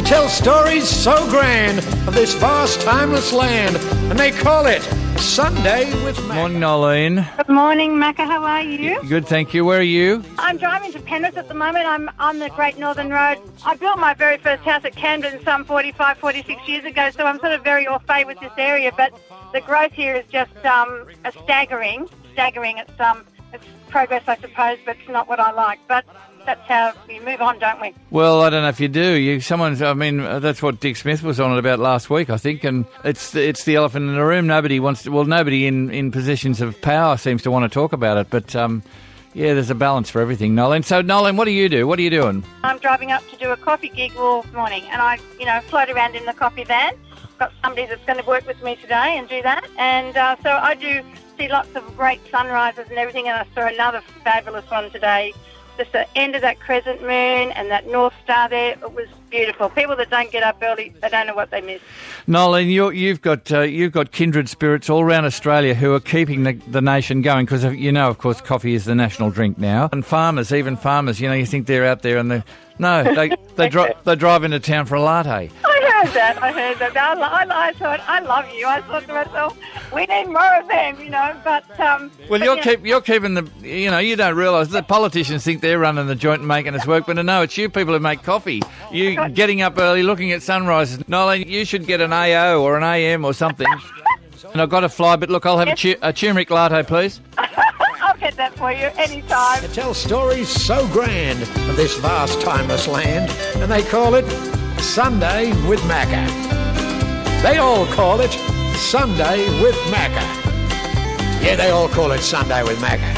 He tells stories so grand of this vast, timeless land, and they call it Sunday with Mac. Morning, Nolene. Good morning, Macca. How are you? Good, thank you. Where are you? I'm driving to Penrith at the moment. I'm on the Great Northern Road. I built my very first house at Camden some 45, 46 years ago, so I'm sort of very au fait with this area. But the growth here is just um, a staggering, staggering. It's um, it's progress, I suppose, but it's not what I like. But that's how we move on, don't we? Well, I don't know if you do. You, someone's. I mean, uh, that's what Dick Smith was on it about last week, I think. And it's the, it's the elephant in the room. Nobody wants. To, well, nobody in, in positions of power seems to want to talk about it. But um, yeah, there's a balance for everything, Nolan. So, Nolan, what do you do? What are you doing? I'm driving up to do a coffee gig all morning, and I, you know, float around in the coffee van. Got somebody that's going to work with me today and do that, and uh, so I do see lots of great sunrises and everything. And I saw another fabulous one today. Just the end of that crescent moon and that North Star there. It was beautiful. People that don't get up early, they don't know what they miss. Nolan, you, you've got uh, you've got kindred spirits all around Australia who are keeping the, the nation going because you know, of course, coffee is the national drink now. And farmers, even farmers, you know, you think they're out there and they no, they they, dri- they drive into town for a latte. I heard that. I heard that. I, I, I thought, I love you. I thought to myself, we need more of them, you know. But um, Well, but, you're you know, keep you're keeping the you know you don't realise the politicians think they're running the joint and making us work, but no, it's you people who make coffee. You getting up early, looking at sunrises. Nolan, you should get an AO or an AM or something. and I've got to fly, but look, I'll have a, tu- a turmeric latte, please. I'll get that for you anytime. They tell stories so grand of this vast, timeless land, and they call it Sunday with Macca. They all call it Sunday with Macca. Yeah, they all call it Sunday with Macca.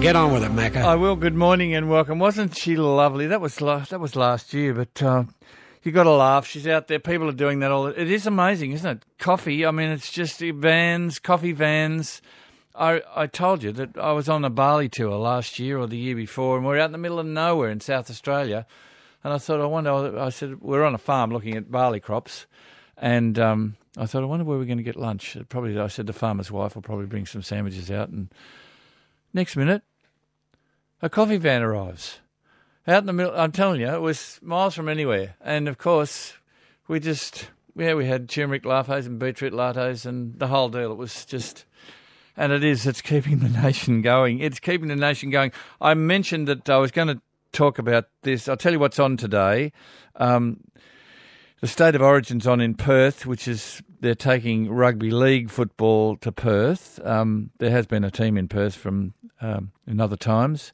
Get on with it, Macca. I will. Good morning and welcome. Wasn't she lovely? That was la- that was last year, but uh, you got to laugh. She's out there. People are doing that all. It is amazing, isn't it? Coffee. I mean, it's just vans, coffee vans. I I told you that I was on a barley tour last year or the year before, and we're out in the middle of nowhere in South Australia. And I thought, I wonder. I said we're on a farm looking at barley crops, and um, I thought, I wonder where we're going to get lunch. Probably, I said the farmer's wife will probably bring some sandwiches out, and next minute, a coffee van arrives out in the middle. I'm telling you, it was miles from anywhere. And of course, we just yeah, we had turmeric lattes and beetroot lattes and the whole deal. It was just. And it is, it's keeping the nation going. It's keeping the nation going. I mentioned that I was going to talk about this. I'll tell you what's on today. Um, the State of Origin's on in Perth, which is they're taking rugby league football to Perth. Um, there has been a team in Perth from um, in other times.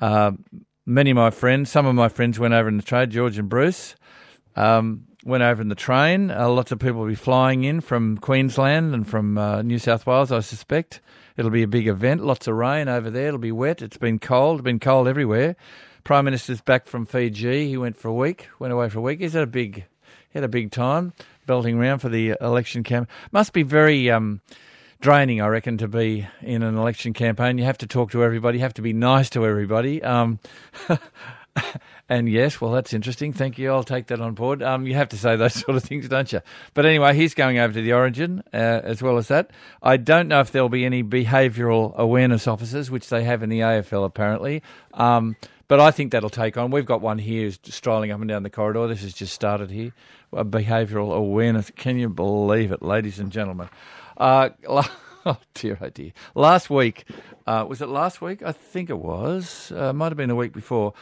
Uh, many of my friends, some of my friends went over in the trade. George and Bruce um, went over in the train. Uh, lots of people will be flying in from Queensland and from uh, New South Wales. I suspect it'll be a big event. Lots of rain over there. It'll be wet. It's been cold. It's been cold everywhere. Prime Minister's back from Fiji. He went for a week. Went away for a week. He's had a big, he had a big time belting around for the election camp. Must be very um, draining, I reckon, to be in an election campaign. You have to talk to everybody. You have to be nice to everybody. Um, and yes, well, that's interesting. Thank you. I'll take that on board. Um, you have to say those sort of things, don't you? But anyway, he's going over to the Origin uh, as well as that. I don't know if there'll be any behavioural awareness officers, which they have in the AFL apparently. Um, but I think that'll take on. We've got one here strolling up and down the corridor. This has just started here. Behavioural awareness. Can you believe it, ladies and gentlemen? Uh, oh dear, oh dear. Last week, uh, was it last week? I think it was. Uh, might have been the week before.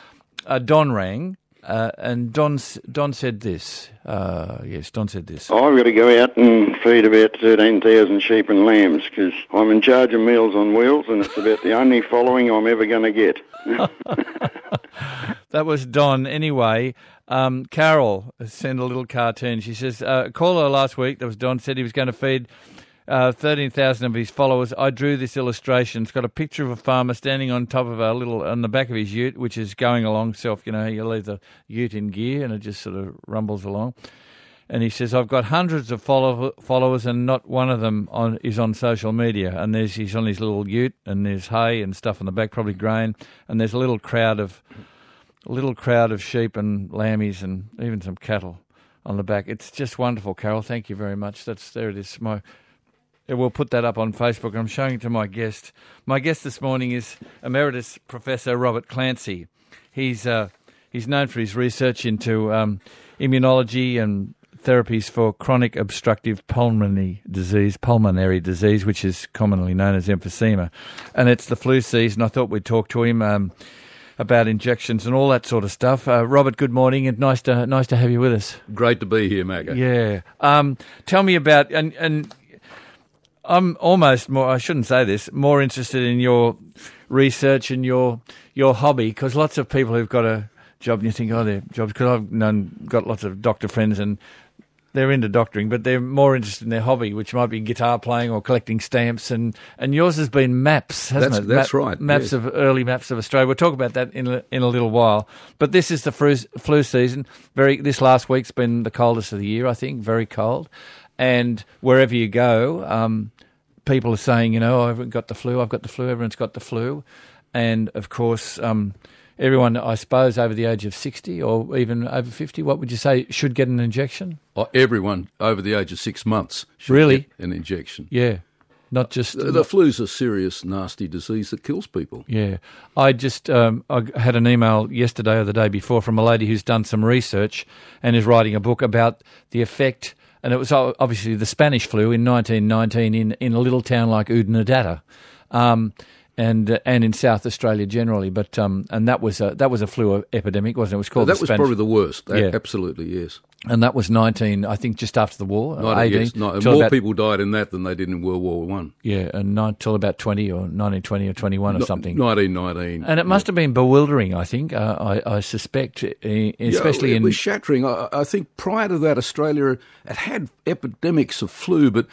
Uh, Don rang, uh, and Don Don said this. Uh, yes, Don said this. I've got to go out and feed about 13,000 sheep and lambs because I'm in charge of Meals on Wheels and it's about the only following I'm ever going to get. That was Don. Anyway, um, Carol sent a little cartoon. She says, uh, call her last week. That was Don. Said he was going to feed uh, 13,000 of his followers. I drew this illustration. It's got a picture of a farmer standing on top of a little, on the back of his ute, which is going along self. You know, you leave the ute in gear and it just sort of rumbles along. And he says, I've got hundreds of follow- followers and not one of them on, is on social media. And there's, he's on his little ute and there's hay and stuff on the back, probably grain. And there's a little crowd of, little crowd of sheep and lammies and even some cattle on the back. It's just wonderful, Carol. Thank you very much. That's, there it is. My, We'll put that up on Facebook. I'm showing it to my guest. My guest this morning is Emeritus Professor Robert Clancy. He's uh, he's known for his research into um, immunology and therapies for chronic obstructive pulmonary disease, pulmonary disease, which is commonly known as emphysema, and it's the flu season. I thought we'd talk to him. Um, about injections and all that sort of stuff. Uh, Robert, good morning, and nice to nice to have you with us. Great to be here, Macca. Yeah. Um, tell me about and and I'm almost more. I shouldn't say this. More interested in your research and your your hobby because lots of people who've got a job and you think, oh, they're jobs. Because I've known got lots of doctor friends and they're into doctoring, but they're more interested in their hobby, which might be guitar playing or collecting stamps. And, and yours has been maps, hasn't That's- it? that's right, Maps yes. of early maps of Australia. We'll talk about that in a, in a little while. But this is the flu, flu season. Very this last week's been the coldest of the year, I think. Very cold, and wherever you go, um, people are saying, you know, oh, I've got the flu. I've got the flu. Everyone's got the flu, and of course. Um, Everyone, I suppose, over the age of 60 or even over 50, what would you say, should get an injection? Oh, Everyone over the age of six months should Really? get an injection. Yeah. Not just. The, the flu's a serious, nasty disease that kills people. Yeah, I just um, I had an email yesterday or the day before from a lady who's done some research and is writing a book about the effect, and it was obviously the Spanish flu in 1919 in, in a little town like Oodnadatta, um, and uh, and in South Australia generally. But um, and that was a that was a flu epidemic, wasn't it? It was called that was Spanish, probably the worst. Yeah. Absolutely, yes. and that was 19, I think, just after the war, Not, 18, yes, not, and till more about- people died in that than they did in World War One. yeah, and till about 20 or 1920 or 21 or something. Nineteen nineteen. And it must have been bewildering, I think. Uh, I, I suspect, eh, especially yeah, it in was shattering. I, I think prior to that, Australia had had epidemics of flu, but uh,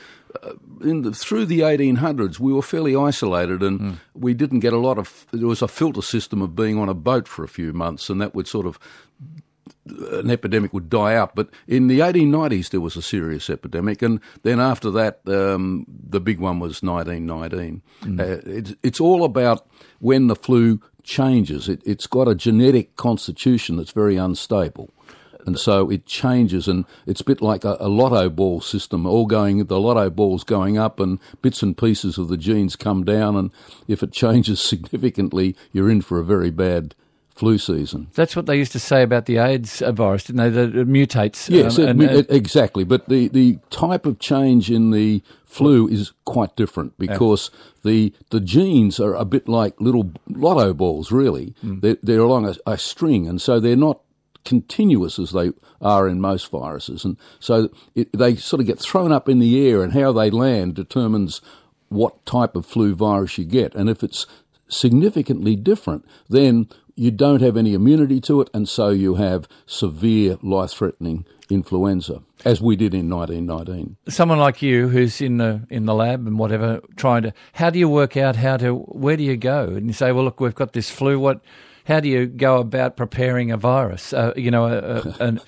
the, through the 1800s, we were fairly isolated, and Hmm. we didn't get a lot of. There was a filter system of being on a boat for a few months, and that would sort of an epidemic would die out. But in the 1890s, there was a serious epidemic, and then after that, um, the big one was 1919. Uh, it's, it's all about when the flu changes. It, it's got a genetic constitution that's very unstable. And so it changes, and it's a bit like a, a lotto ball system, all going, the lotto balls going up, and bits and pieces of the genes come down. And if it changes significantly, you're in for a very bad flu season. That's what they used to say about the AIDS uh, virus, didn't they? That it mutates. Yes, um, and- it- exactly. But the, the type of change in the flu is quite different because the the genes are a bit like little lotto balls. Really, they're, they're along a, a string, and so they're not continuous as they are in most viruses, and so it, they sort of get thrown up in the air, and how they land determines what type of flu virus you get, and if it's significantly different, then you don't have any immunity to it, and so you have severe life-threatening influenza, as we did in 1919. someone like you, who's in the in the lab and whatever, trying to. How do you work out how to? Where do you go? And you say, well, look, we've got this flu. What? How do you go about preparing a virus? Uh, you know, a, a, an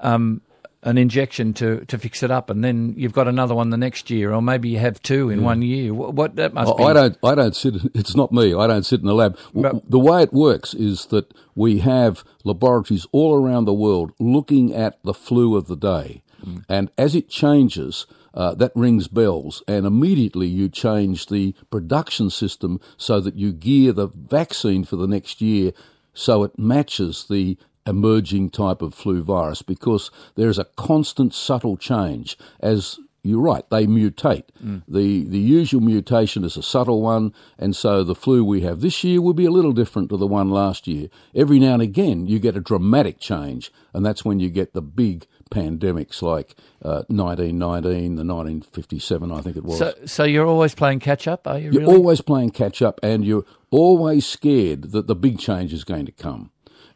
um, an injection to, to fix it up, and then you've got another one the next year, or maybe you have two in one year. What, what that must be? I I don't. I don't sit. It's not me. I don't sit in the lab. But- the way it works is that we have laboratories all around the world looking at the flu of the day, and as it changes. Uh, that rings bells, and immediately you change the production system so that you gear the vaccine for the next year so it matches the emerging type of flu virus because there is a constant subtle change as you're right, they mutate. The the usual mutation is a subtle one, and so the flu we have this year will be a little different to the one last year. Every now and again, you get a dramatic change, and that's when you get the big pandemics like uh, 1919, the 1957, I think it was. so, so you're always playing catch up, are you? You're really? always playing catch up, and you're always scared that the big change is going to come.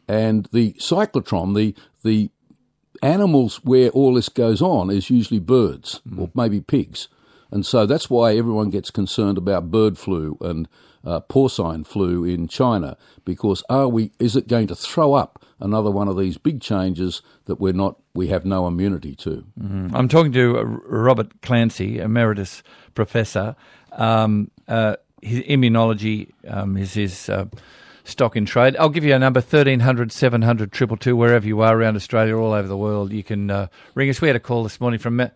And the cyclotron, the the animals where all this goes on is usually birds or maybe pigs, and so that's why everyone gets concerned about bird flu and uh, porcine flu in China because are we is it going to throw up another one of these big changes that we're not we have no immunity to? I'm talking to uh, Robert Clancy, emeritus professor. Um, uh, his immunology um, is his uh, stock in trade. I'll give you a number 1300 700 222, wherever you are around Australia, all over the world. You can uh, ring us. We had a call this morning from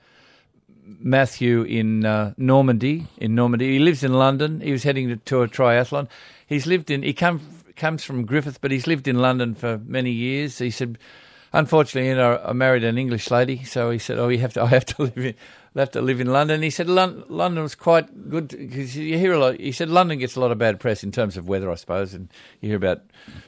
Matthew in uh, Normandy. In Normandy, he lives in London. He was heading to, to a triathlon. He's lived in. He come, comes from Griffith, but he's lived in London for many years. He said, unfortunately, you know, I married an English lady, so he said, "Oh, you have to. I have to live in." Have to live in London. He said Lon- London was quite good because you hear a lot. He said London gets a lot of bad press in terms of weather, I suppose, and you hear about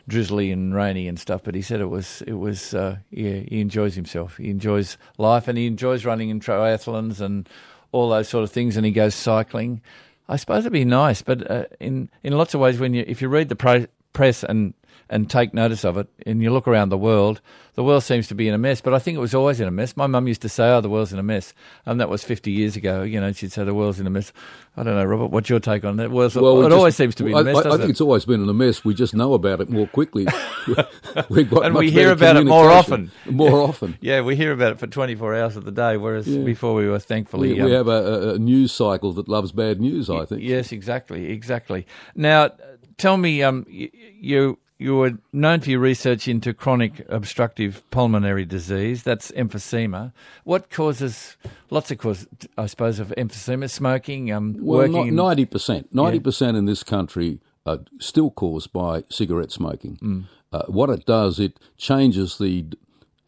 drizzly and rainy and stuff. But he said it was it was uh, yeah. He enjoys himself. He enjoys life, and he enjoys running in triathlons and all those sort of things. And he goes cycling. I suppose it'd be nice, but uh, in in lots of ways, when you if you read the pro- press and and take notice of it, and you look around the world, the world seems to be in a mess. But I think it was always in a mess. My mum used to say, "Oh, the world's in a mess," and that was fifty years ago. You know, she'd say the world's in a mess. I don't know, Robert. What's your take on that? Well, Well, it just- always seems to be a mess. I, I think it? it's always been in a mess. We just know about it more quickly. We've got And we hear about it more often. More often. Yeah, we hear about it for 24 hours of the day, whereas Yeah. before we were thankfully. We, um, we have a, a news cycle that loves bad news. I think. Yes, exactly, exactly. Now, tell me, um, y- you you were known for your research into chronic obstructive pulmonary disease. That's emphysema. What causes lots of causes, I suppose, of emphysema? Smoking, um, Well, working. in- ninety percent, ninety percent in this country are still caused by cigarette smoking. Mm. Uh, what it does, it changes the,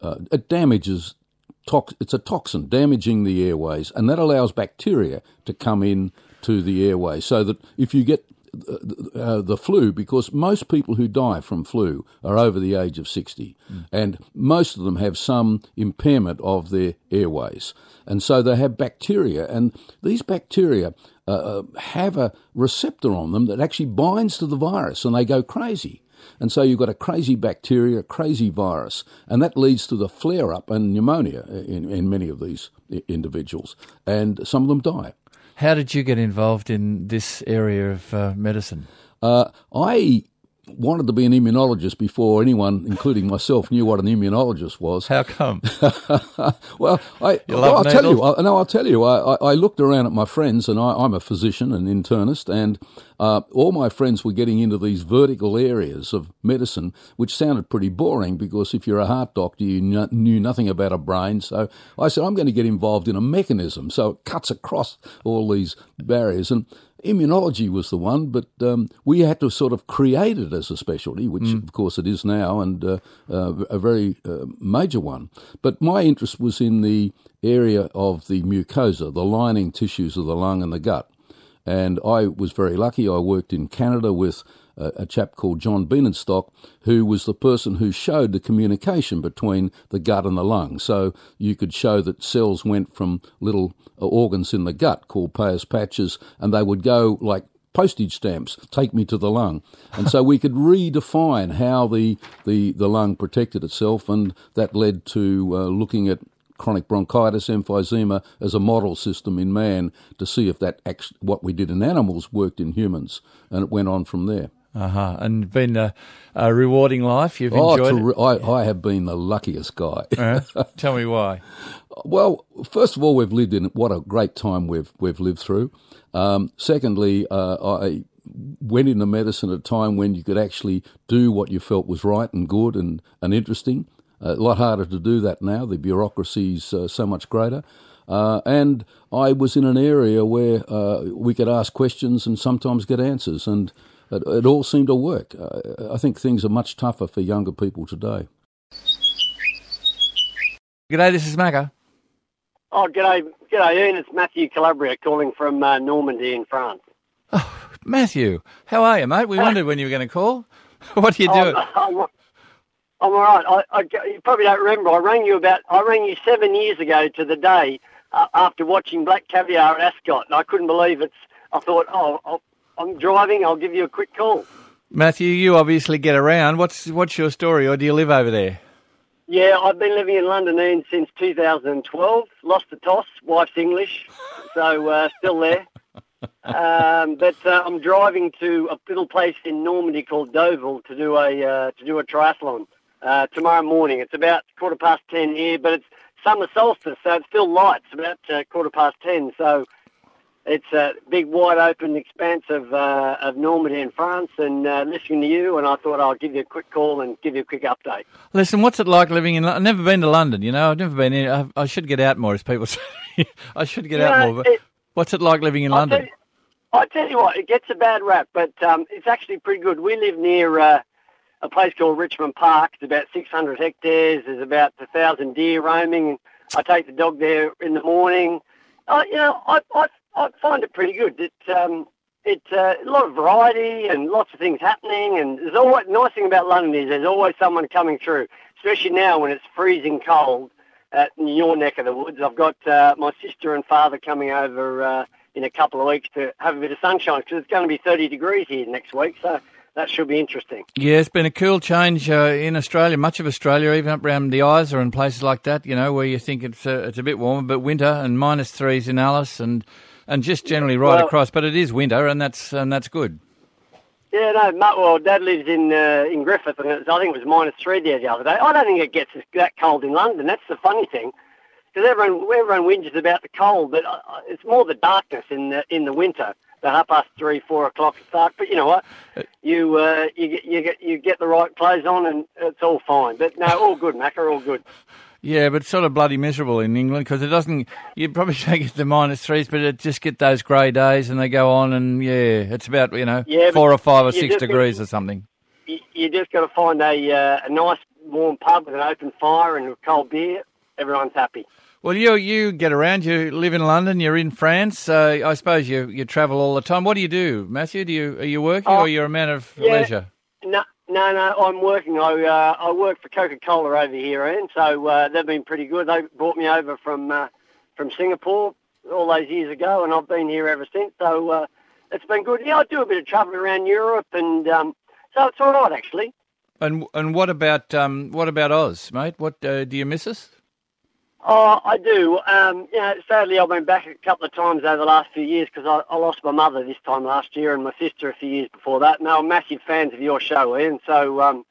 uh, it damages. Tox- it's a toxin damaging the airways, and that allows bacteria to come in to the airway. So that if you get uh, the flu, because most people who die from flu are over the age of 60, and most of them have some impairment of their airways. And so they have bacteria, and these bacteria uh, uh, have a receptor on them that actually binds to the virus, and they go crazy. And so you've got a crazy bacteria, a crazy virus, and that leads to the flare up and pneumonia in, in many of these individuals, and some of them die. How did you get involved in this area of uh, medicine? Uh, I wanted to be an immunologist before anyone, including myself, knew what an immunologist was. How come? well, I, well I'll tell you. I, no, I'll tell you. I, I, looked around at my friends, and I, I'm a physician and internist, and uh, all my friends were getting into these vertical areas of medicine, which sounded pretty boring because if you're a heart doctor, you kn- knew nothing about a brain. So I said, I'm going to get involved in a mechanism, so it cuts across all these barriers and. Immunology was the one, but um, we had to sort of create it as a specialty, which of course it is now, and uh, uh, a very uh, major one. But my interest was in the area of the mucosa, the lining tissues of the lung and the gut. And I was very lucky. I worked in Canada with a, a chap called John Bienenstock, who was the person who showed the communication between the gut and the lung. So you could show that cells went from little uh, organs in the gut called Peyer's patches, and they would go like postage stamps, take me to the lung. And so we could redefine how the, the, the lung protected itself, and that led to uh, looking at chronic bronchitis, emphysema as a model system in man to see if that act- what we did in animals worked in humans, and it went on from there. Uh-huh. And been a, a rewarding life. You've Oh, enjoyed it. terri- I, I have been the luckiest guy. Uh, tell me why. Well, first of all, we've lived in what a great time we've we've lived through. Um, secondly, uh, I went into medicine at a time when you could actually do what you felt was right and good and and interesting. a lot harder to do that now. The bureaucracy's uh, so much greater. Uh, and I was in an area where uh, we could ask questions and sometimes get answers, and it, it all seemed to work. Uh, I think things are much tougher for younger people today. G'day, this is Macca. Oh, g'day, g'day, Ian. It's Matthew Calabria calling from uh, Normandy in France. Matthew, how are you, mate? We wondered when you were going to call. What are you doing? I'm, I'm, I'm all right. I, I, you probably don't remember. I rang you about. I rang you seven years ago to the day uh, after watching Black Caviar at Ascot, and I couldn't believe it. I thought, oh, I'll, I'm driving. I'll give you a quick call. Matthew, you obviously get around. What's what's your story, or do you live over there? Yeah, I've been living in London since 2012. Lost the toss. Wife's English, so uh, still there. Um, but uh, I'm driving to a little place in Normandy called Deauville to do a uh, to do a triathlon uh, tomorrow morning. It's about quarter past ten here, but it's summer solstice, so it's still light. It's about uh, quarter past ten, so it's a big, wide open expanse of uh, of Normandy in France. And uh, listening to you, and I thought I'll give you a quick call and give you a quick update. Listen, what's it like living in? I've never been to London. You know, I've never been in. I, I should get out more, as people say. I should get You out know, more. But it- what's it like living in I'll London? tell you- I tell you what, it gets a bad rap, but um, it's actually pretty good. We live near uh, a place called Richmond Park. It's about 600 hectares. There's about a thousand deer roaming. I take the dog there in the morning. Uh, you know, I, I, I find it pretty good. It, um, it's uh, a lot of variety and lots of things happening. And there's always nice thing about London is there's always someone coming through, especially now when it's freezing cold at your neck of the woods. I've got uh, my sister and father coming over uh, in a couple of weeks to have a bit of sunshine because it's going to be 30 degrees here next week. So that should be interesting. Yeah, it's been a cool change uh, in Australia, much of Australia, even up around the Isa and places like that. You know, where you think it's uh, it's a bit warmer, but winter and minus threes in Alice and and just generally right Well- across. But it is winter, and that's and that's good. Yeah, no, Matt, well, Dad lives in uh, in Griffith, and it's, I think it was minus three there the other day. I don't think it gets that cold in London. That's the funny thing, because everyone everyone whinges about the cold, but uh, it's more the darkness in the in the winter. The half past three, four o'clock it's dark. But you know what? You uh, you get you get you get the right clothes on, and it's all fine. But no, all good, Macca, all good. Yeah, but sort of bloody miserable in England because it doesn't. You probably don't get the minus threes, but it just get those grey days, and they go on, and yeah, it's about you know Yeah, four or five or six degrees or something. You, you just got to find a uh, a nice warm pub with an open fire and a cold beer. Everyone's happy. Well, you you get around. You live in London. You're in France. Uh, I suppose you you travel all the time. What do you do, Matthew? Do you are you working Oh, or you're a man of yeah. leisure? No, no, no. I'm working. I uh, I work for Coca Cola over here, and so uh, they've been pretty good. They brought me over from uh, from Singapore all those years ago, and I've been here ever since. So uh, it's been good. Yeah, I do a bit of travelling around Europe, and um, so it's all right actually. And and what about um what about Oz, mate? What uh, do you miss us? Oh, I do. Um, you know, sadly, I've been back a couple of times over the last few years because I, I lost my mother this time last year and my sister a few years before that. And they were massive fans of your show, Ian. So um,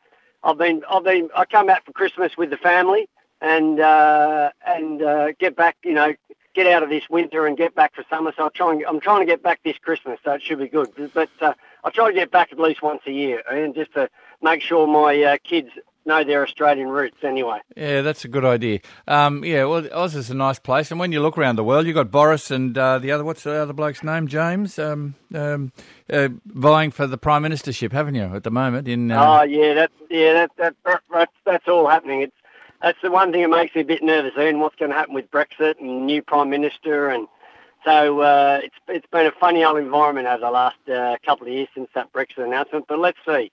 I've been, I've been, I come back for Christmas with the family and uh, and uh, get back. You know, get out of this winter and get back for summer. So I'm trying, I'm trying to get back this Christmas. So it should be good. But uh, I try to get back at least once a year, and just to make sure my uh, kids know their Australian roots. Anyway. Yeah, that's a good idea. Um, yeah, well, Oz is a nice place, and when you look around the world, you've got Boris and uh, the other, what's the other bloke's name? James, um, um, uh, vying for the prime ministership, haven't you, at the moment? In uh, Oh yeah, that yeah that, that that that's that's all happening. It's that's the one thing that makes me a bit nervous. Ian, what's going to happen with Brexit and new prime minister, and so uh, it's it's been a funny old environment over the last uh, couple of years since that Brexit announcement. But let's see.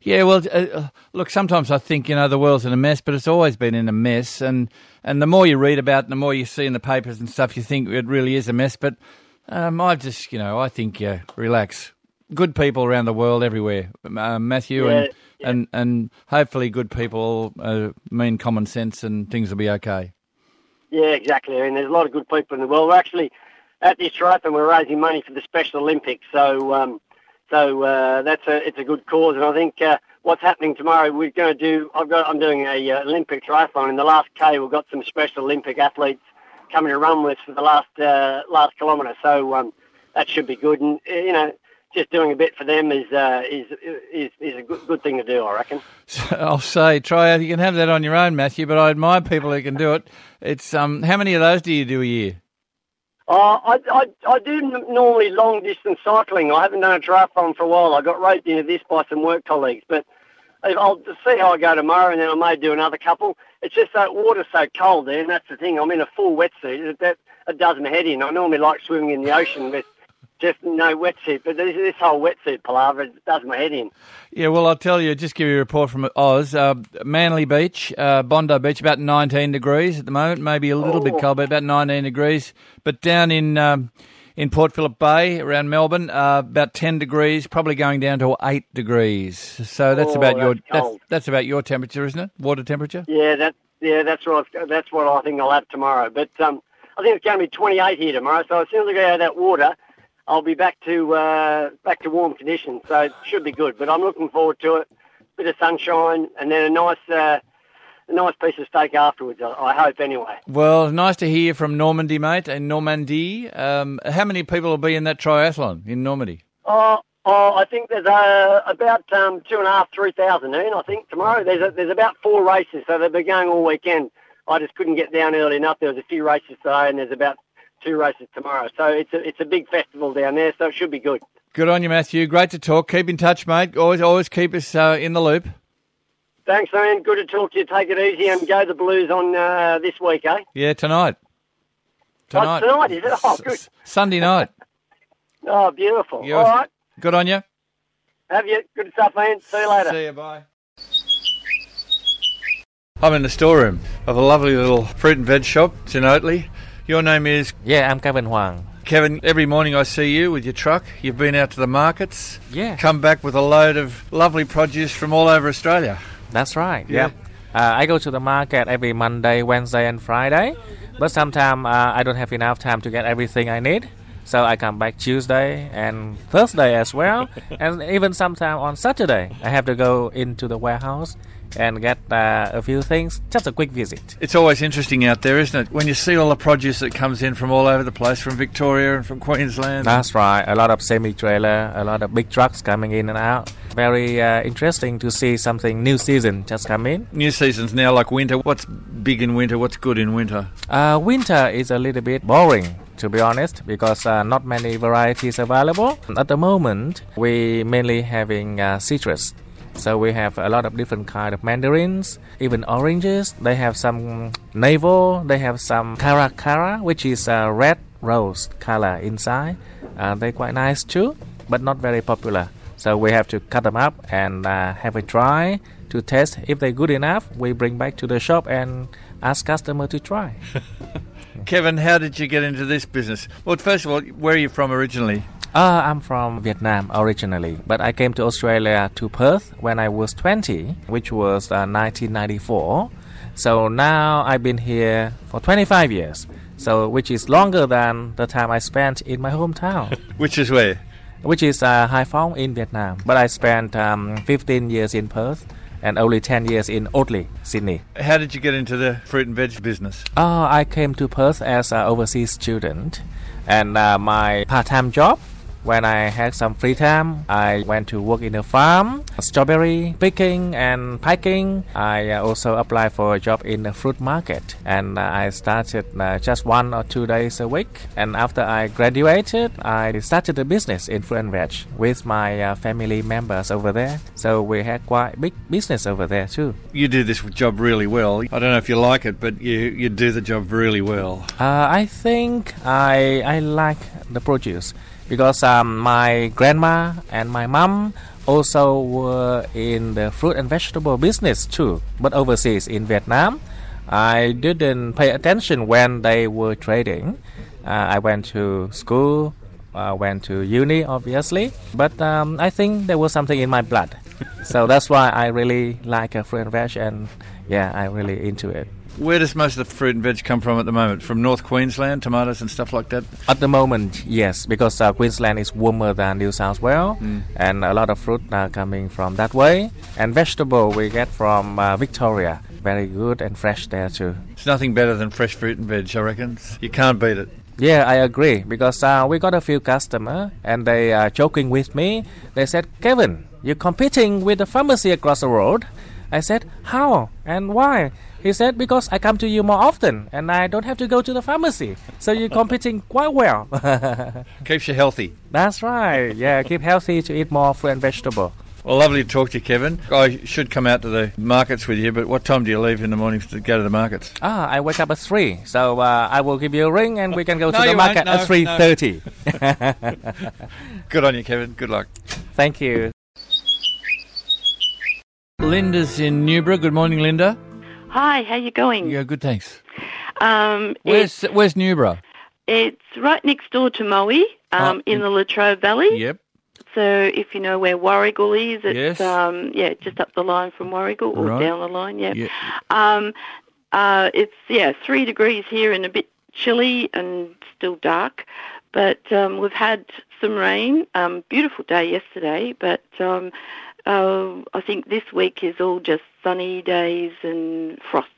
Yeah, well, uh, uh, look, sometimes I think, you know, the world's in a mess, but it's always been in a mess. And, and the more you read about it, the more you see in the papers and stuff, you think it really is a mess. But um, I just, you know, I think, yeah, relax. Good people around the world everywhere, uh, Matthew, and, Yeah, and and hopefully good people uh, mean common sense and things will be okay. Yeah, exactly. I mean, there's a lot of good people in the world. We're actually at this triathlon. We're raising money for the Special Olympics. So, um, so uh, that's a it's a good cause. And I think uh, what's happening tomorrow, we're going to do. I've got I'm doing a uh, Olympic triathlon. In the last K, we've got some Special Olympic athletes coming to run with for the last uh, last kilometre. So um, that should be good. And uh, you know. Just doing a bit for them is uh, is is is a good good thing to do, I reckon. I'll say, try out. You can have that on your own, Matthew. But I admire people who can do it. It's um, how many of those do you do a year? Uh, I, I, I do normally long distance cycling. I haven't done a triathlon for a while. I got roped into this by some work colleagues, but I'll see how I go tomorrow, and then I may do another couple. It's just that water's so cold there, and that's the thing. I'm in a full wetsuit. That it does my head in. I normally like swimming in the ocean with just no wetsuit, but this, this whole wetsuit palaver it does my head in. Yeah, well, I'll tell you, just give you a report from Oz. Uh, Manly Beach, uh, Bondi Beach, about 19 degrees at the moment, maybe a little bit cold, but about 19 degrees. But down in um, in Port Phillip Bay, around Melbourne, uh, about 10 degrees, probably going down to 8 degrees. So that's Oh, about your that's that's, about your temperature, isn't it? Water temperature. Yeah, that yeah, that's what I've, that's what I think I'll have tomorrow. But um, I think it's going to be 28 here tomorrow. So as soon as I get out of that water, I'll be back to uh, back to warm conditions. So it should be good. But I'm looking forward to it. Bit of sunshine and then a nice uh, a nice piece of steak afterwards. I, I hope anyway. Well, nice to hear from Normandy, mate, in Normandy. Um, how many people will be in that triathlon in Normandy? Oh, oh I think there's uh, about um, two and a half, three thousand in. I think tomorrow there's a, there's about four races, so they'll be going all weekend. I just couldn't get down early enough. There was a few races today, and there's about two races tomorrow. So it's a, it's a big festival down there, so it should be good. Good on you, Matthew. Great to talk. Keep in touch, mate. Always, always keep us uh, in the loop. Thanks, man. Good to talk to you. Take it easy and go the Blues on uh, this week, eh? Yeah, tonight. Oh, Tonight. tonight, is it? Oh, good. s- Sunday night. Oh, beautiful. Yours- All right. Good on you. Have you. Good stuff, man. See you later. See you. Bye. I'm in the storeroom of a lovely little fruit and veg shop. It's in Oatley. Your name is Yeah, I'm Kevin Huang. Kevin. Every morning I see you with your truck. You've been out to the markets. Yeah. Come back with a load of lovely produce from all over Australia. That's right. Yeah. Uh, I go to the market every Monday, Wednesday, and Friday. But sometimes uh, I don't have enough time to get everything I need. So I come back Tuesday and Thursday as well. and even sometimes on Saturday, I have to go into the warehouse and get uh, a few things. Just a quick visit. It's always interesting out there, isn't it? When you see all the produce that comes in from all over the place, from Victoria and from Queensland. That's right. A lot of semi-trailer, a lot of big trucks coming in and out. Very uh, interesting to see something new season just come in. New season's now like winter. What's big in winter? What's good in winter? Uh, winter is a little bit boring, to be honest, because uh, not many varieties available. At the moment, we mainly having uh, citrus. So we have a lot of different kind of mandarins, even oranges. They have some navel. They have some cara cara, which is a red rose color inside. Uh, they're quite nice too, but not very popular. So we have to cut them up and uh, have a try to test. If they're good enough, we bring back to the shop and ask customer to try. Kevin, how did you get into this business? Well, first of all, where are you from originally? Uh, I'm from Vietnam originally, but I came to Australia to Perth when I was 20, which was uh, 1994. So now I've been here for 25 years, so which is longer than the time I spent in my hometown, Which is where? which is uh, Hai Phong in Vietnam. But I spent um, 15 years in Perth and only 10 years in Oatley, Sydney. How did you get into the fruit and veg business? Uh, I came to Perth as an overseas student, and uh, my part-time job. When I had some free time, I went to work in a farm, strawberry picking and packing. I uh, also applied for a job in the fruit market, and uh, I started uh, just one or two days a week. And after I graduated, I started a business in fruit and veg with my family members over there. So we had quite big business over there too. You do this job really well. I don't know if you like it, but you, you do the job really well. Uh, I think I I like the produce because um, my grandma and my mom also were in the fruit and vegetable business too, but overseas in Vietnam. I didn't pay attention when they were trading. Uh, I went to school, uh, went to uni, obviously, but um, I think there was something in my blood. so that's why I really like uh, fruit and veg, and yeah, I'm really into it. Where does most of the fruit and veg come from at the moment? From North Queensland, tomatoes and stuff like that? At the moment, yes, because uh, Queensland is warmer than New South Wales, and a lot of fruit are coming from that way. And vegetable we get from uh, Victoria, very good and fresh there too. It's nothing better than fresh fruit and veg, I reckon. You can't beat it. Yeah, I agree because uh, we got a few customer and they are joking with me. They said, "Kevin, you're competing with the pharmacy across the road." I said, "How and why?" He said, "Because I come to you more often and I don't have to go to the pharmacy, so you're competing quite well." Keeps you healthy. That's right. Yeah, keep healthy to eat more fruit and vegetable. Well, lovely to talk to you, Kevin. I should come out to the markets with you, but what time do you leave in the morning to go to the markets? Ah, I wake up at three, so uh, I will give you a ring and we can go No, to the market No, at three thirty. Good on you, Kevin. Good luck. Thank you. Linda's in Newborough. Good morning, Linda. Hi, how you going? Yeah, good, thanks. Um, Where's where's Newborough? it's, it's right next door to Moe, um, Oh, in the Latrobe Valley. Yep. So if you know where Warragul is, it's Yes. um, yeah, just up the line from Warragul or Right. down the line. Yeah. Yeah. Um, uh, it's yeah, three degrees here and a bit chilly and still dark, but um, we've had some rain. Um, beautiful day yesterday, but um, uh, I think this week is all just sunny days and frosts.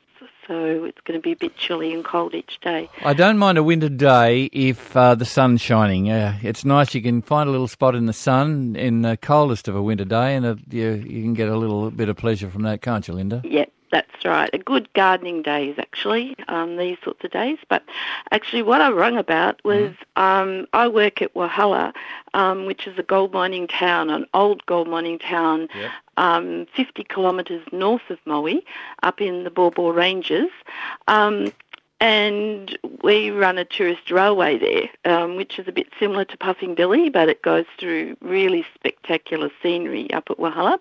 So it's going to be a bit chilly and cold each day. I don't mind a winter day if uh, the sun's shining. Uh, it's nice. You can find a little spot in the sun in the coldest of a winter day, and uh, you, you can get a little bit of pleasure from that, can't you, Linda? Yeah, that's right. A good gardening days, actually, um, these sorts of days. But actually, what I rung about was um, I work at Walhalla, um, which is a gold mining town, an old gold mining town, Yep. um, 50 kilometres north of Moe, up in the Baw Baw Ranges. Um, and we run a tourist railway there, um, which is a bit similar to Puffing Billy, but it goes through really spectacular scenery up at Walhalla.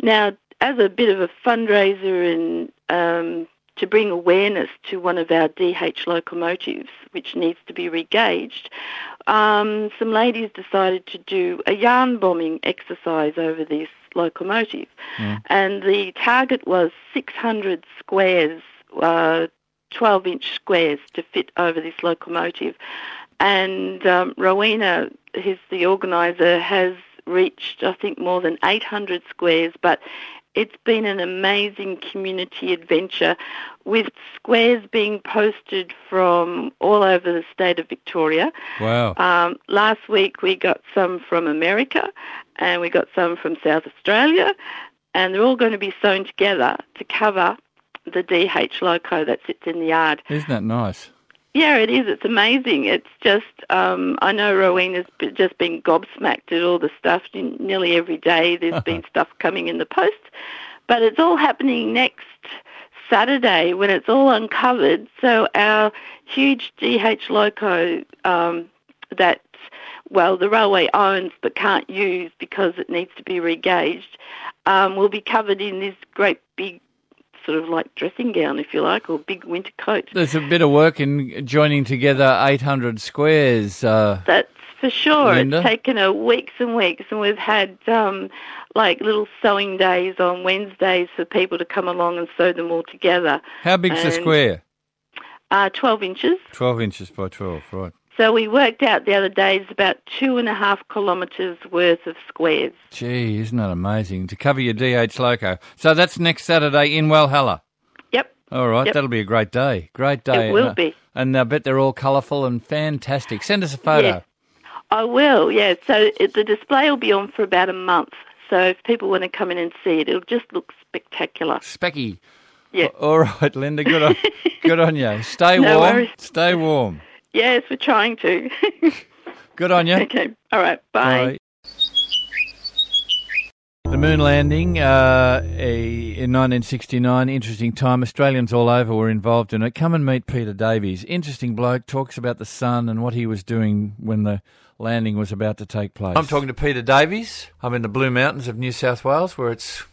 Now, as a bit of a fundraiser and um, to bring awareness to one of our DH locomotives, which needs to be regauged, um, some ladies decided to do a yarn bombing exercise over this locomotive. And the target was 600 squares, uh, 12 inch squares to fit over this locomotive. And um, Rowena, who's the organiser, has reached, I think, more than 800 squares, but it's been an amazing community adventure with squares being posted from all over the state of Victoria. Wow. Um, last week we got some from America and we got some from South Australia, and they're all going to be sewn together to cover the DH loco that sits in the yard. Isn't that nice? Yeah, it is. It's amazing. It's just, um, I know Rowena's just been gobsmacked at all the stuff. Nearly every day there's been stuff coming in the post. But it's all happening next Saturday when it's all uncovered. So our huge DH loco um, that, well, the railway owns but can't use because it needs to be regauged um, will be covered in this great big sort of like dressing gown, if you like, or big winter coat. There's a bit of work in joining together 800 squares. Uh, That's for sure. Linda? It's taken a weeks and weeks, and we've had um, like little sewing days on Wednesdays for people to come along and sew them all together. how big's the And- square? Uh, 12 inches. 12 inches by 12, right. So we worked out the other day it's about two and a half kilometres worth of squares. Gee, isn't that amazing? To cover your DH loco. So that's next Saturday in Walhalla. Yep. All right, Yep. that'll be a great day. Great day. It will Uh, be. And I bet they're all colourful and fantastic. Send us a photo. Yes. I will, yeah. So it, the display will be on for about a month. So if people want to come in and see it, it'll just look spectacular. Specky. Yeah. All right, Linda. Good on, good on you. Stay No warm. worries. Stay warm. Yes, we're trying to. Good on you. okay. All right. Bye. The moon landing uh, a- in 1969, interesting time. Australians all over were involved in it. Come and meet Peter Davies. Interesting bloke, talks about the sun and what he was doing when the landing was about to take place. I'm talking to Peter Davies. I'm in the Blue Mountains of New South Wales where it's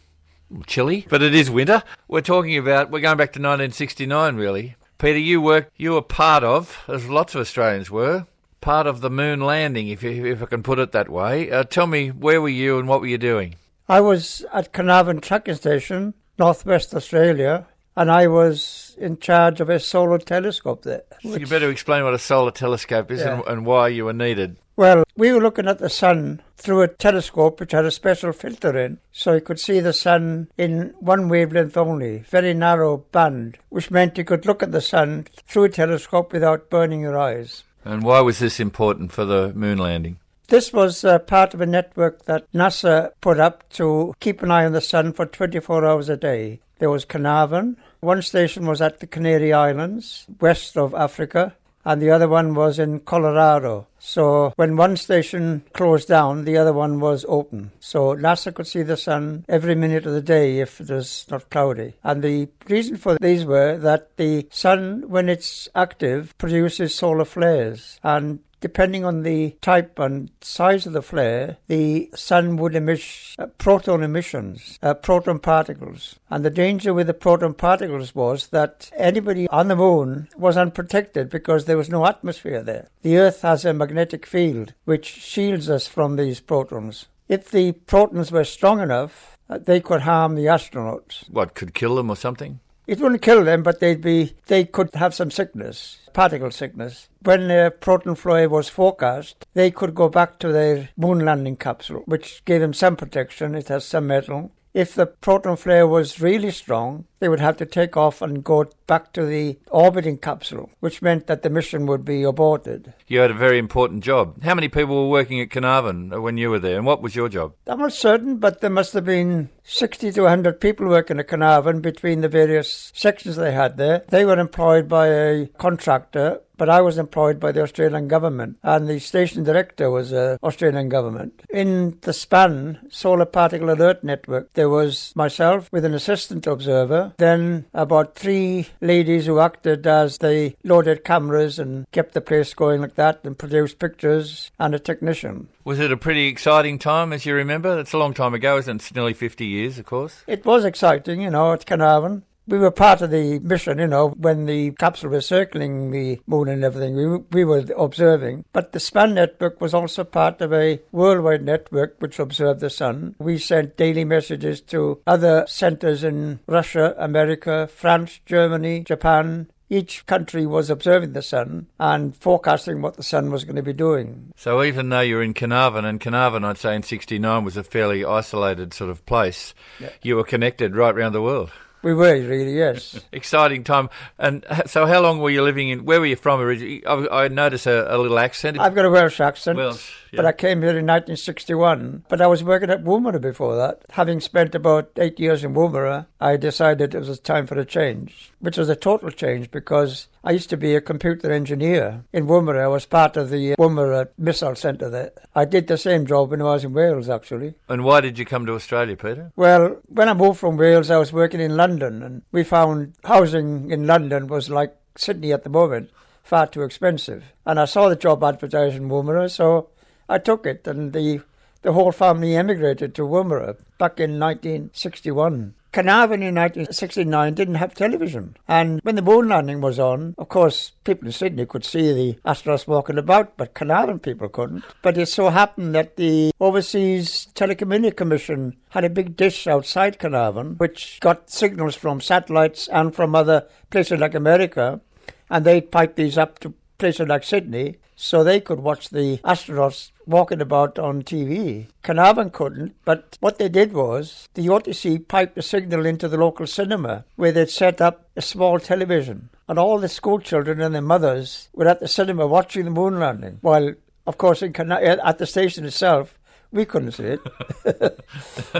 chilly, but it is winter. We're talking about, we're going back to 1969 really. Peter, you worked, you were part of, as lots of Australians were, part of the moon landing, if, you, if I can put it that way. Uh, tell me, where were you and what were you doing? I was at Carnarvon Tracking Station, Northwest Australia, and I was in charge of a solar telescope there. You better explain what a solar telescope is and, and why you were needed. Well, we were looking at the sun through a telescope which had a special filter in, so you could see the sun in one wavelength only, very narrow band, which meant you could look at the sun through a telescope without burning your eyes. And why was this important for the moon landing? This was uh, part of a network that NASA put up to keep an eye on the sun for 24 hours a day. There was Carnarvon. One station was at the Canary Islands, west of Africa, and the other one was in Colorado. So when one station closed down, the other one was open. So NASA could see the sun every minute of the day if it was not cloudy. And the reason for these were that the sun, when it's active, produces solar flares. And depending on the type and size of the flare, the sun would emit uh, proton emissions, uh, proton particles. And the danger with the proton particles was that anybody on the moon was unprotected because there was no atmosphere there. The Earth has a magnetic field which shields us from these protons. If the protons were strong enough, uh, they could harm the astronauts. What, could kill them or something? It wouldn't kill them, but they'd be they could have some sickness, particle sickness. When a proton flare was forecast, they could go back to their moon landing capsule, which gave them some protection. It has some metal. If the proton flare was really strong, they would have to take off and go back to the orbiting capsule, which meant that the mission would be aborted. You had a very important job. How many people were working at Carnarvon when you were there, and what was your job? I'm not certain, but there must have been 60 to 100 people working at Carnarvon between the various sections they had there. They were employed by a contractor but I was employed by the Australian government, and the station director was uh, Australian government. In the SPAN, Solar Particle Alert Network, there was myself with an assistant observer, then about three ladies who acted as they loaded cameras and kept the place going like that and produced pictures, and a technician. Was it a pretty exciting time, as you remember? That's a long time ago, isn't it? It's nearly 50 years, of course. It was exciting, you know, at Carnarvon. We were part of the mission, you know, when the capsule was circling the moon and everything. We, we were observing. But the SPAN network was also part of a worldwide network which observed the sun. We sent daily messages to other centers in Russia, America, France, Germany, Japan, each country was observing the sun and forecasting what the sun was going to be doing. So even though you're in Carnarvon, and Carnarvon, I'd say in 69 was a fairly isolated sort of place, yeah. you were connected right around the world. We were really, yes. Exciting time. And so, how long were you living in? Where were you from originally? I, I noticed a, a, little accent. I've got a Welsh accent. Welsh, yeah. But I came here in 1961. But I was working at Woomera before that. Having spent about eight years in Woomera, I decided it was time for a change, which was a total change because I used to be a computer engineer in Woomera. I was part of the Woomera Missile Centre there. I did the same job when I was in Wales, actually. And why did you come to Australia, Peter? Well, when I moved from Wales, I was working in London, and we found housing in London was like Sydney at the moment, far too expensive. And I saw the job advertised in Woomera, so I took it, and the the whole family emigrated to Woomera back in 1961. Carnarvon in 1969 didn't have television. And when the moon landing was on, of course, people in Sydney could see the astronauts walking about, but Carnarvon people couldn't. But it so happened that the Overseas Telecommunication Commission had a big dish outside Carnarvon, which got signals from satellites and from other places like America, and they piped these up to places like Sydney so they could watch the astronauts walking about on TV. Carnarvon couldn't, but what they did was the OTC piped a signal into the local cinema where they'd set up a small television. And all the school children and their mothers were at the cinema watching the moon landing. While, of course, in Car- uh, at the station itself, we couldn't see it.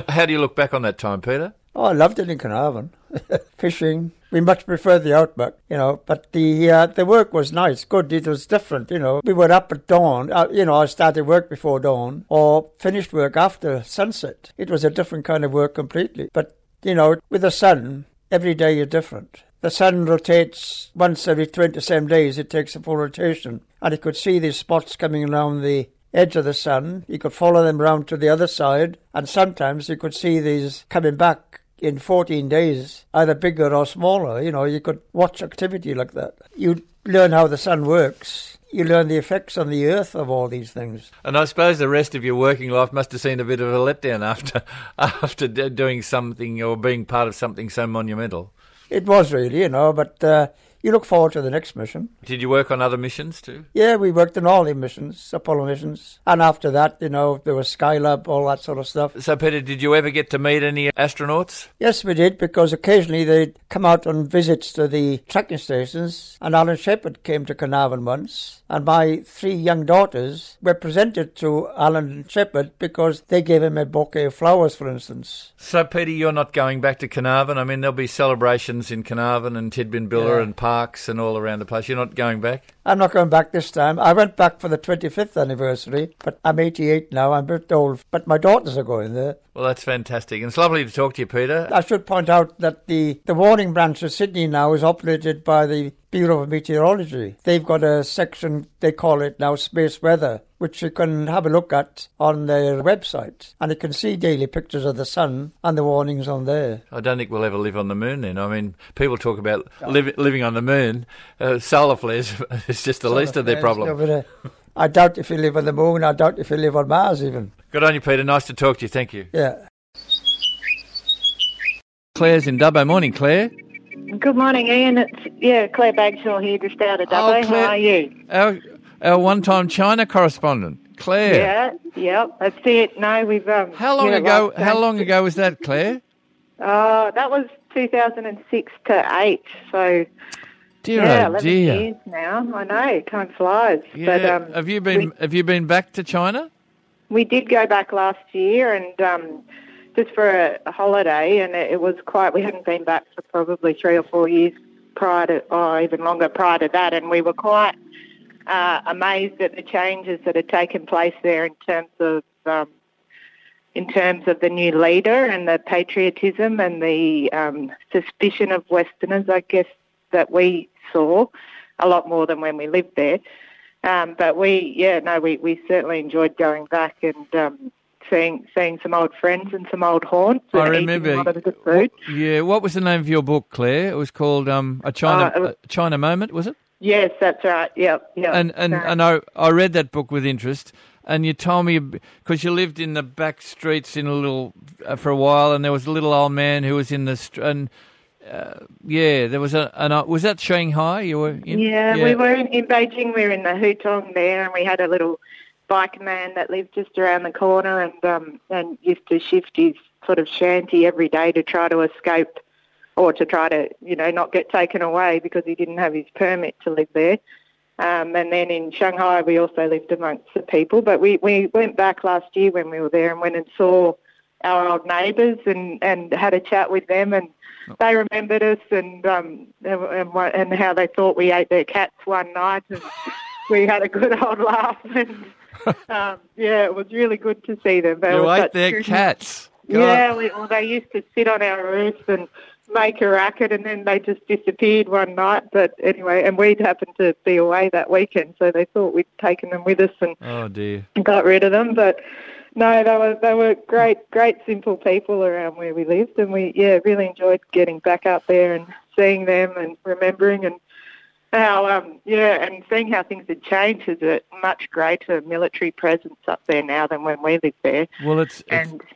How do you look back on that time, Peter? Oh, I loved it in Carnarvon. Fishing. We much prefer the outback, you know. But the uh, the work was nice, good. It was different, you know. We were up at dawn. Uh, you know, I started work before dawn or finished work after sunset. It was a different kind of work completely. But you know, with the sun, every day is different. The sun rotates once every 27 days. It takes a full rotation, and you could see these spots coming around the edge of the sun. You could follow them round to the other side, and sometimes you could see these coming back in 14 days, either bigger or smaller. You know, you could watch activity like that. You learn how the sun works. You learn the effects on the earth of all these things. And I suppose the rest of your working life must have seen a bit of a letdown after after doing something or being part of something so monumental. It was really, you know, but uh, you look forward to the next mission. Did you work on other missions too? Yeah, we worked on all the missions, Apollo missions. And after that, you know, there was Skylab, all that sort of stuff. So, Peter, did you ever get to meet any astronauts? Yes, we did, because occasionally they'd come out on visits to the tracking stations. And Alan Shepard came to Carnarvon once. And my three young daughters were presented to Alan Shepard because they gave him a bouquet of flowers, for instance. So, Peter, you're not going back to Carnarvon? I mean, there'll be celebrations in Carnarvon and Tidbinbilla yeah. and parks and all around the place. You're not going back? I'm not going back this time. I went back for the 25th anniversary, but I'm 88 now. I'm a bit old, but my daughters are going there. Well, that's fantastic. And it's lovely to talk to you, Peter. I should point out that the, the warning branch of Sydney now is operated by the Bureau of Meteorology. They've got a section, they call it now Space Weather, which you can have a look at on their website. And you can see daily pictures of the sun and the warnings on there. I don't think we'll ever live on the moon then. I mean, people talk about li- living on the moon. Uh, solar flares is just the solar least of their problems. I doubt if you live on the moon. I doubt if you live on Mars even. Good on you, Peter. Nice to talk to you. Thank you. Yeah. Claire's in Dubbo. Morning, Claire. Good morning, Ian. It's yeah, Claire Bagshaw here, just out of Dubbo. Oh, How are you? Our, our one-time China correspondent, Claire. Yeah, yeah, that's it. No, we've. Um, how long ago? How long ago was that, Claire? Oh, that was 2006 to 8. So, Dear yeah, oh 11 dear. years now. I know, time flies. Yeah. But um, have you been Have you been back to China? we did go back last year and um, just for a, a holiday, and it, it was quite, we hadn't been back for probably three or four years prior to, or even longer prior to that, and we were quite uh, amazed at the changes that had taken place there in terms of um, in terms of the new leader and the patriotism and the um, suspicion of Westerners, I guess, that we saw a lot more than when we lived there. Um, but we, yeah, no, we, we certainly enjoyed going back and um, seeing seeing some old friends and some old haunts. I remember. a lot of the good food. Yeah. What was the name of your book, Claire? It was called um, a China Uh, was- a China Moment, was it? Yes, that's right. Yep, yep. And and and I I read that book with interest. And you told me because you lived in the back streets in a little uh, for a while, and there was a little old man who was in the str- and uh, yeah, there was a an uh, was that Shanghai you were in? Yeah, we were in, in Beijing. We were in the Hutong there, and we had a little bike man that lived just around the corner, and um, and used to shift his sort of shanty every day to try to escape, or to try to you know not get taken away because he didn't have his permit to live there. Um, and then in Shanghai, we also lived amongst the people. But we, we went back last year when we were there and went and saw our old neighbours and, and had a chat with them. And they remembered us and, um, and, and, how they thought we ate their cats one night. And we had a good old laugh. And um, yeah, it was really good to see them. They You ate their cats. God. yeah, we, well, they used to sit on our roof and make a racket, and then they just disappeared one night. But anyway, and we'd happened to be away that weekend, so they thought we'd taken them with us and Oh dear. got rid of them. But no, they were they were great, great simple people around where we lived, and we yeah really enjoyed getting back up there and seeing them and remembering and how um yeah and seeing how things had changed. There's a much greater military presence up there now than when we lived there. Well, it's, it's And it's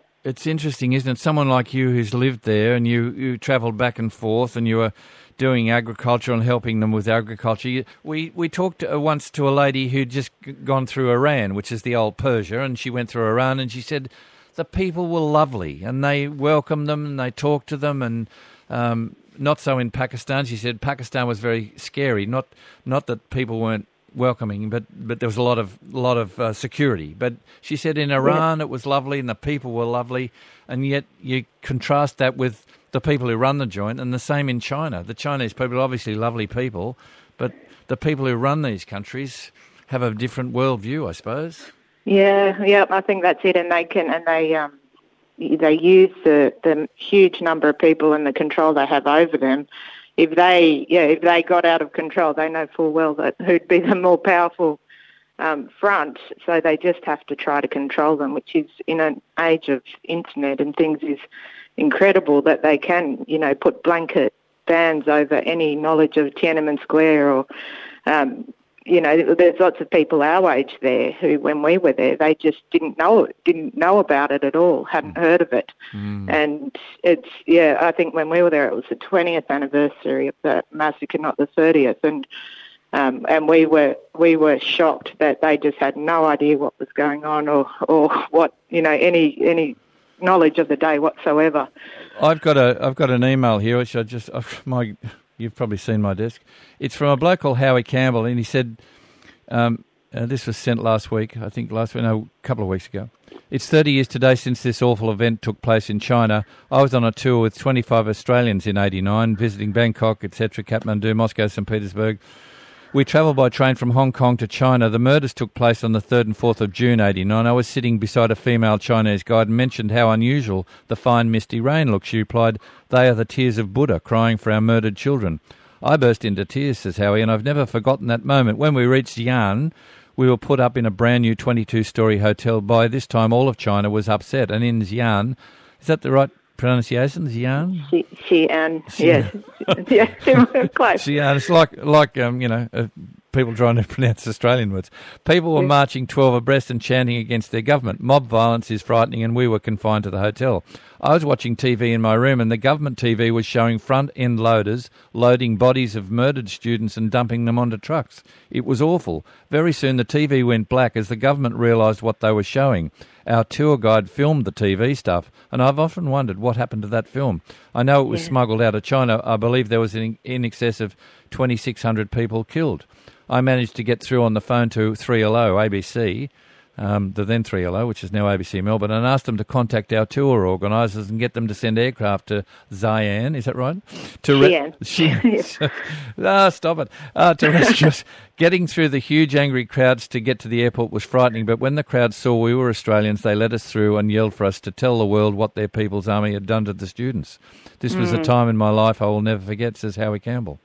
interesting, isn't it? Someone like you who's lived there and you you travelled back and forth and you were doing agriculture and helping them with agriculture. We we talked uh, once to a lady who'd just gone through Iran, which is the old Persia, and she went through Iran and she said the people were lovely and they welcomed them and they talked to them and. Um, not so in Pakistan. She said Pakistan was very scary. Not not that people weren't welcoming, but but there was a lot of lot of uh, security. But she said in Iran it was lovely and the people were lovely, and yet you contrast that with the people who run the joint, and the same in China. The Chinese people are obviously lovely people, but the people who run these countries have a different worldview, I suppose. Yeah, yeah, I think that's it, and they can, and they um, they use the the huge number of people and the control they have over them. If they, yeah, if they got out of control, they know full well that who'd be the more powerful um, front. So they just have to try to control them, which is in an age of internet and things is incredible that they can, you know, put blanket bans over any knowledge of Tiananmen Square or um, you know, there's lots of people our age there who, when we were there, they just didn't know it, didn't know about it at all, hadn't heard of it. And it's, yeah, I think when we were there, it was the 20th anniversary of the massacre, not the 30th. And, um, and we were, we were shocked that they just had no idea what was going on or, or what, you know, any, any knowledge of the day whatsoever. I've got a I've got an email here which I just my you've probably seen my desk. It's from a bloke called Howie Campbell, and he said um, uh, this was sent last week. I think last week, no, a couple of weeks ago. It's 30 years today since this awful event took place in China. I was on a tour with 25 Australians in '89, visiting Bangkok, etc., Kathmandu, Moscow, St. Petersburg. We travelled by train from Hong Kong to China. The murders took place on the 3rd and 4th of June 89. I was sitting beside a female Chinese guide and mentioned how unusual the fine misty rain looked. She replied, They are the tears of Buddha crying for our murdered children. I burst into tears, says Howie, and I've never forgotten that moment. When we reached Xi'an, we were put up in a brand new 22 story hotel. By this time, all of China was upset. And in Xi'an, is that the right pronunciation? Xi'an? She, she yes, yeah, close. Xi'an. It's like, like um, you know, uh, people trying to pronounce Australian words. People were marching 12 abreast and chanting against their government. Mob violence is frightening, and we were confined to the hotel. I was watching TV in my room, and the government TV was showing front end loaders loading bodies of murdered students and dumping them onto trucks. It was awful. Very soon the TV went black as the government realised what they were showing. Our tour guide filmed the TV stuff, and I've often wondered what happened to that film. I know it was Yeah. smuggled out of China. I believe there was in, in excess of 2,600 people killed. I managed to get through on the phone to 3LO, ABC, um, the then 3LO, which is now ABC Melbourne, and asked them to contact our tour organisers and get them to send aircraft to Xi'an, is that right? To Xi'an. ah, stop it. Uh, to rescue us. Getting through the huge angry crowds to get to the airport was frightening, but when the crowd saw we were Australians, they let us through and yelled for us to tell the world what their People's Army had done to the students. This was a Mm. time in my life I will never forget, says Howie Campbell.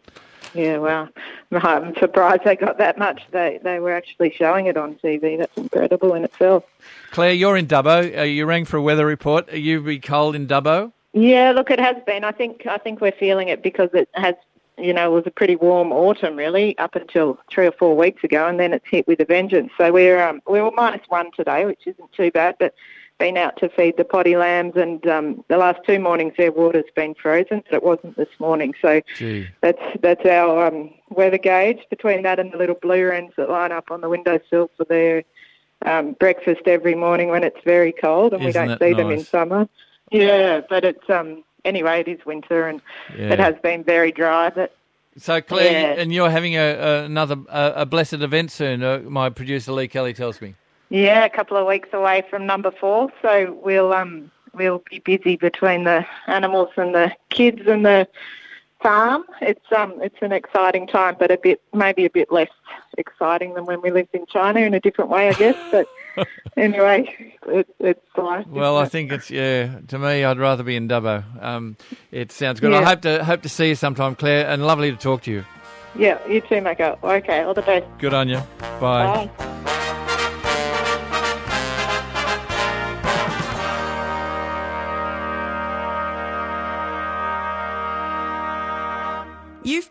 Yeah, well, I'm surprised they got that much. They they were actually showing it on TV. That's incredible in itself. Claire, you're in Dubbo. Uh, you rang for a weather report. Are you be cold in Dubbo? Yeah, look, it has been. I think I think we're feeling it because it has, you know, it was a pretty warm autumn really up until three or four weeks ago, and then it's hit with a vengeance. So we're um, we were minus one today, which isn't too bad, but been out to feed the potty lambs, and um, the last two mornings their water's been frozen, but it wasn't this morning. So Gee. that's that's our um, weather gauge. Between that and the little blue wrens that line up on the windowsill for their um, breakfast every morning when it's very cold, and we Isn't don't it see them in summer. Yeah, but it's um anyway, it is winter and Yeah. it has been very dry. But So, Claire, Yeah. and you're having a, a another a, a blessed event soon. Uh, my producer Lee Kelly tells me. Yeah, a couple of weeks away from number four, so we'll um we'll be busy between the animals and the kids and the farm. It's um it's an exciting time, but a bit maybe a bit less exciting than when we lived in China in a different way, I guess. But anyway, it, it's life. Well, I think it's yeah. To me, I'd rather be in Dubbo. Um, it sounds good. I hope to hope to see you sometime, Claire, and lovely to talk to you. Yeah, you too, Macca. Okay, all the best. Good on you. Bye. Bye.